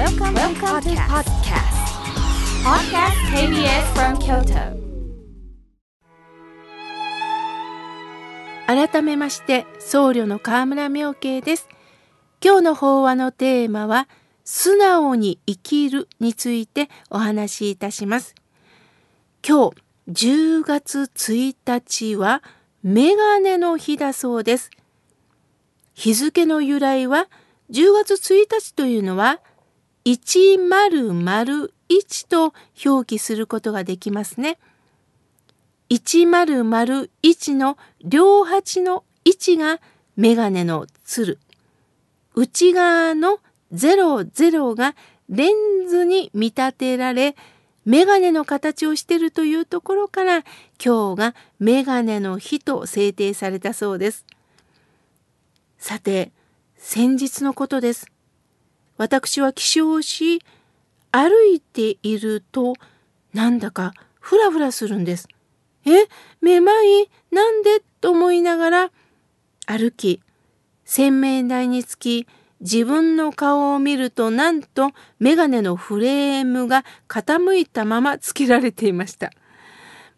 Welcome, Welcome to podcast. Podcast KBS from Kyoto. 改めまして僧侶の河村明慶です今日の法話のテーマは素直に生きるについてお話しいたします今日10月1日はメガネの日だそうです日付の由来は10月1日というのは1001と表記することができますね。1001の両端の位置がメガネのつる。内側の00がレンズに見立てられ、メガネの形をしているというところから今日がメガネの日と制定されたそうです。さて、先日のことです。私は起床し、歩いていると、なんだかふらふらするんです。え、めまいなんで？と思いながら歩き、洗面台につき、自分の顔を見るとなんとメガネのフレームが傾いたままつけられていました。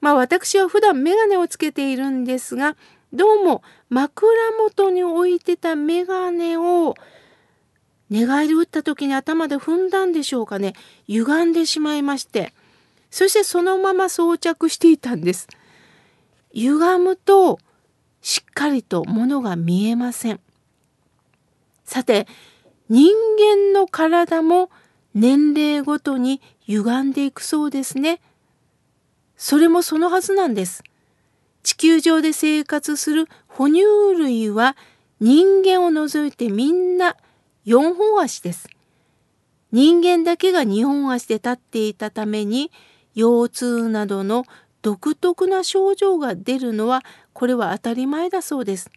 まあ私は普段メガネをつけているんですが、どうも枕元に置いてたメガネを寝返り打った時に頭で踏んだんでしょうかね、歪んでしまいまして、そしてそのまま装着していたんです。歪むとしっかりとものが見えません。さて人間の体も年齢ごとに歪んでいくそうですね。それもそのはずなんです。地球上で生活する哺乳類は人間を除いてみんな4本足です。人間だけが2本足で立っていたために腰痛などの独特な症状が出るのはこれは当たり前だそうです。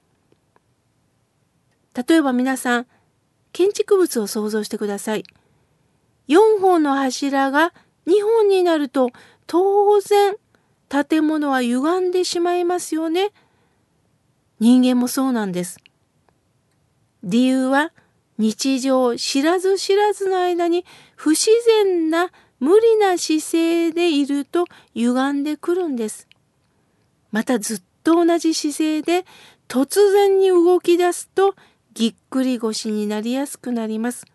例えば皆さん建築物を想像してください。4本の柱が2本になると当然建物は歪んでしまいますよね。人間もそうなんです。理由は日常知らず知らずの間に不自然な無理な姿勢でいると歪んでくるんです。またずっと同じ姿勢で突然に動き出すとぎっくり腰になりやすくなります。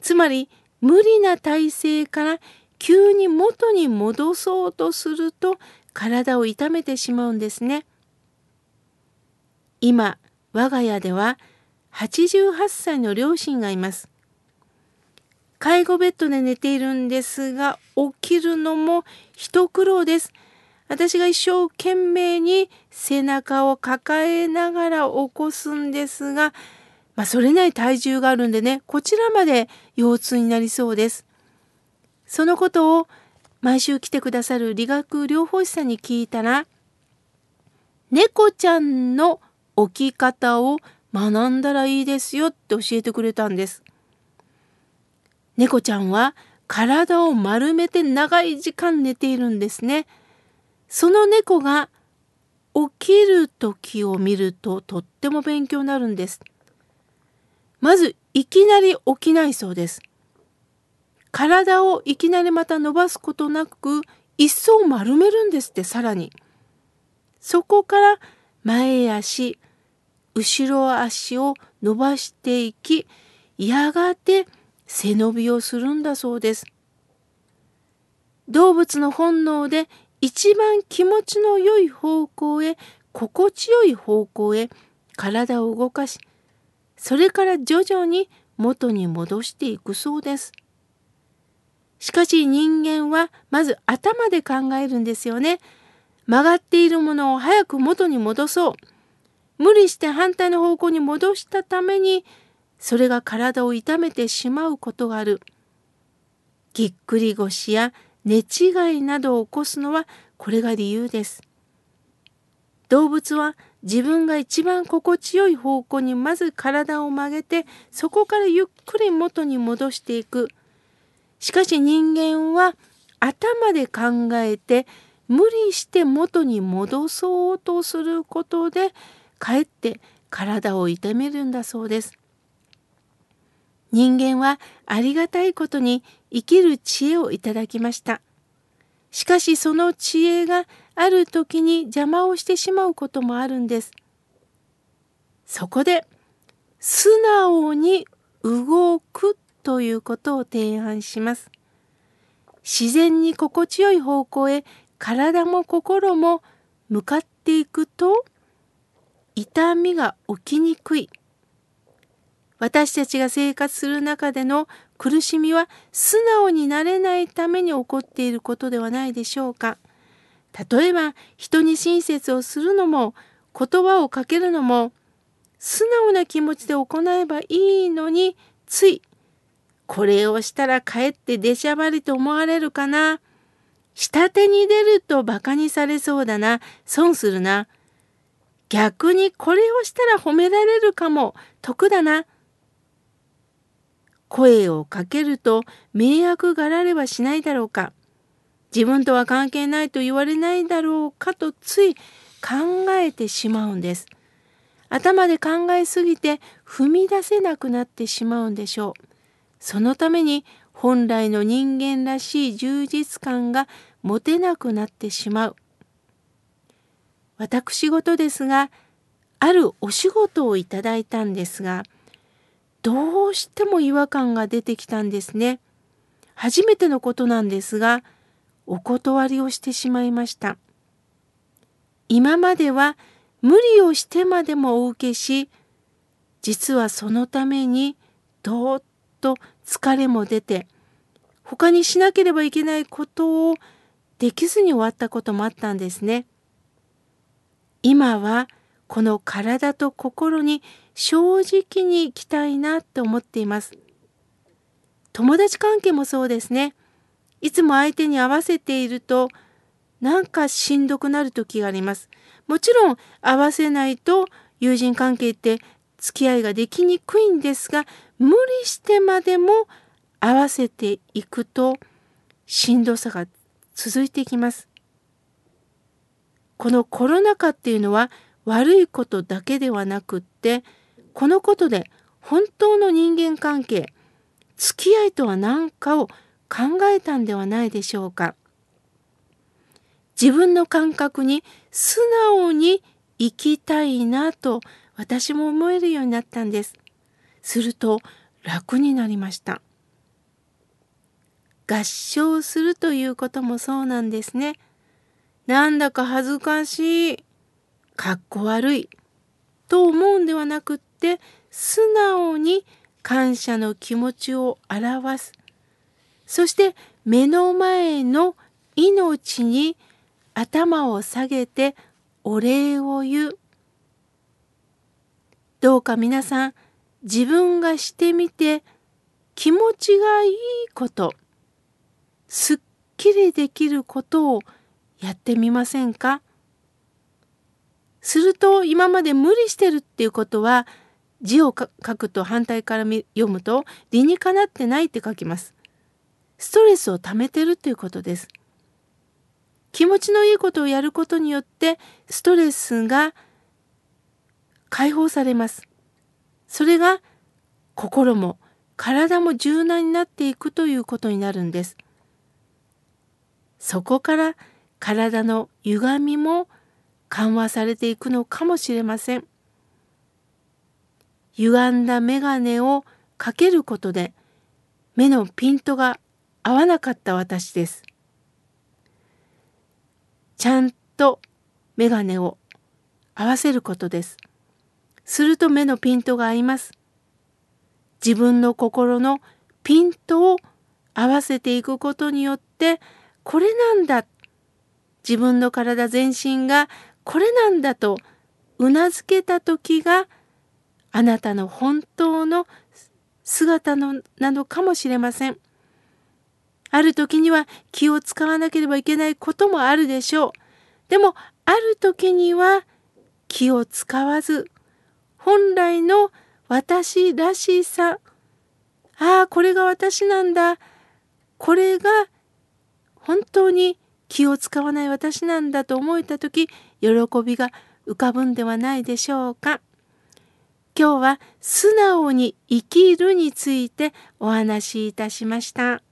つまり無理な体勢から急に元に戻そうとすると体を痛めてしまうんですね。今我が家では88歳の両親がいます。介護ベッドで寝ているんですが起きるのも一苦労です。私が一生懸命に背中を抱えながら起こすんですが、まあ、それなり体重があるんでねこちらまで腰痛になりそうです。そのことを毎週来てくださる理学療法士さんに聞いたら猫ちゃんの起き方を学んだらいいですよって教えてくれたんです。猫ちゃんは体を丸めて長い時間寝ているんですね。その猫が起きる時を見るととっても勉強になるんです。まずいきなり起きないそうです。体をいきなりまた伸ばすことなく一層丸めるんですってさらに。そこから前足後ろ足を伸ばしていきやがて背伸びをするんだそうです。動物の本能で一番気持ちの良い方向へ心地よい方向へ体を動かしそれから徐々に元に戻していくそうです。しかし人間はまず頭で考えるんですよね。曲がっているものを早く元に戻そう。無理して反対の方向に戻したためにそれが体を痛めてしまうことがある。ぎっくり腰や寝違いなどを起こすのはこれが理由です。動物は自分が一番心地よい方向にまず体を曲げてそこからゆっくり元に戻していく。しかし人間は頭で考えて無理して元に戻そうとすることでかえって体を痛めるんだそうです。人間はありがたいことに生きる知恵をいただきました。しかしその知恵がある時に邪魔をしてしまうこともあるんです。そこで素直に動くということを提案します。自然に心地よい方向へ体も心も向かっていくと痛みが起きにくい。私たちが生活する中での苦しみは素直になれないために起こっていることではないでしょうか。例えば人に親切をするのも言葉をかけるのも素直な気持ちで行えばいいのについこれをしたらかえって出しゃばりと思われるかな下手に出ると馬鹿にされそうだな損するな逆にこれをしたら褒められるかも得だな声をかけると迷惑がられはしないだろうか自分とは関係ないと言われないだろうかとつい考えてしまうんです。頭で考えすぎて踏み出せなくなってしまうんでしょう。そのために本来の人間らしい充実感が持てなくなってしまう。私事ですが、あるお仕事をいただいたんですが、どうしても違和感が出てきたんですね。初めてのことなんですが、お断りをしてしまいました。今までは無理をしてまでもお受けし実はそのためにどーっと疲れも出て他にしなければいけないことをできずに終わったこともあったんですね。今はこの体と心に正直に生きたいなって思っています。友達関係もそうですね。いつも相手に合わせているとなんかしんどくなる時があります。もちろん合わせないと友人関係って付き合いができにくいんですが無理してまでも合わせていくとしんどさが続いていきます。このコロナ禍っていうのは悪いことだけではなくってこのことで本当の人間関係付き合いとは何かを考えたんではないでしょうか。自分の感覚に素直に生きたいなと私も思えるようになったんです。すると楽になりました。合唱するということもそうなんですね。なんだか恥ずかしい、かっこ悪いと思うんではなくって素直に感謝の気持ちを表す。そして目の前の命に頭を下げてお礼を言う。どうか皆さん自分がしてみて気持ちがいいことすっきりできることをやってみませんか？すると今まで無理してるっていうことは字を書くと反対から読むと理にかなってないって書きます。ストレスを溜めてるっていうことです。気持ちのいいことをやることによってストレスが解放されます。それが心も体も柔軟になっていくということになるんです。そこから体の歪みも緩和されていくのかもしれません。歪んだ眼鏡をかけることで目のピントが合わなかった私です。ちゃんと眼鏡を合わせることです。すると目のピントが合います。自分の心のピントを合わせていくことによってこれなんだ自分の体全身がこれなんだとうなずけた時があなたの本当の姿のなのかもしれません。ある時には気を使わなければいけないこともあるでしょう。でもある時には気を使わず本来の私らしさああこれが私なんだこれが本当に気を使わない私なんだと思えた時喜びが浮かぶんではないでしょうか。今日は素直に生きるについてお話しいたしました。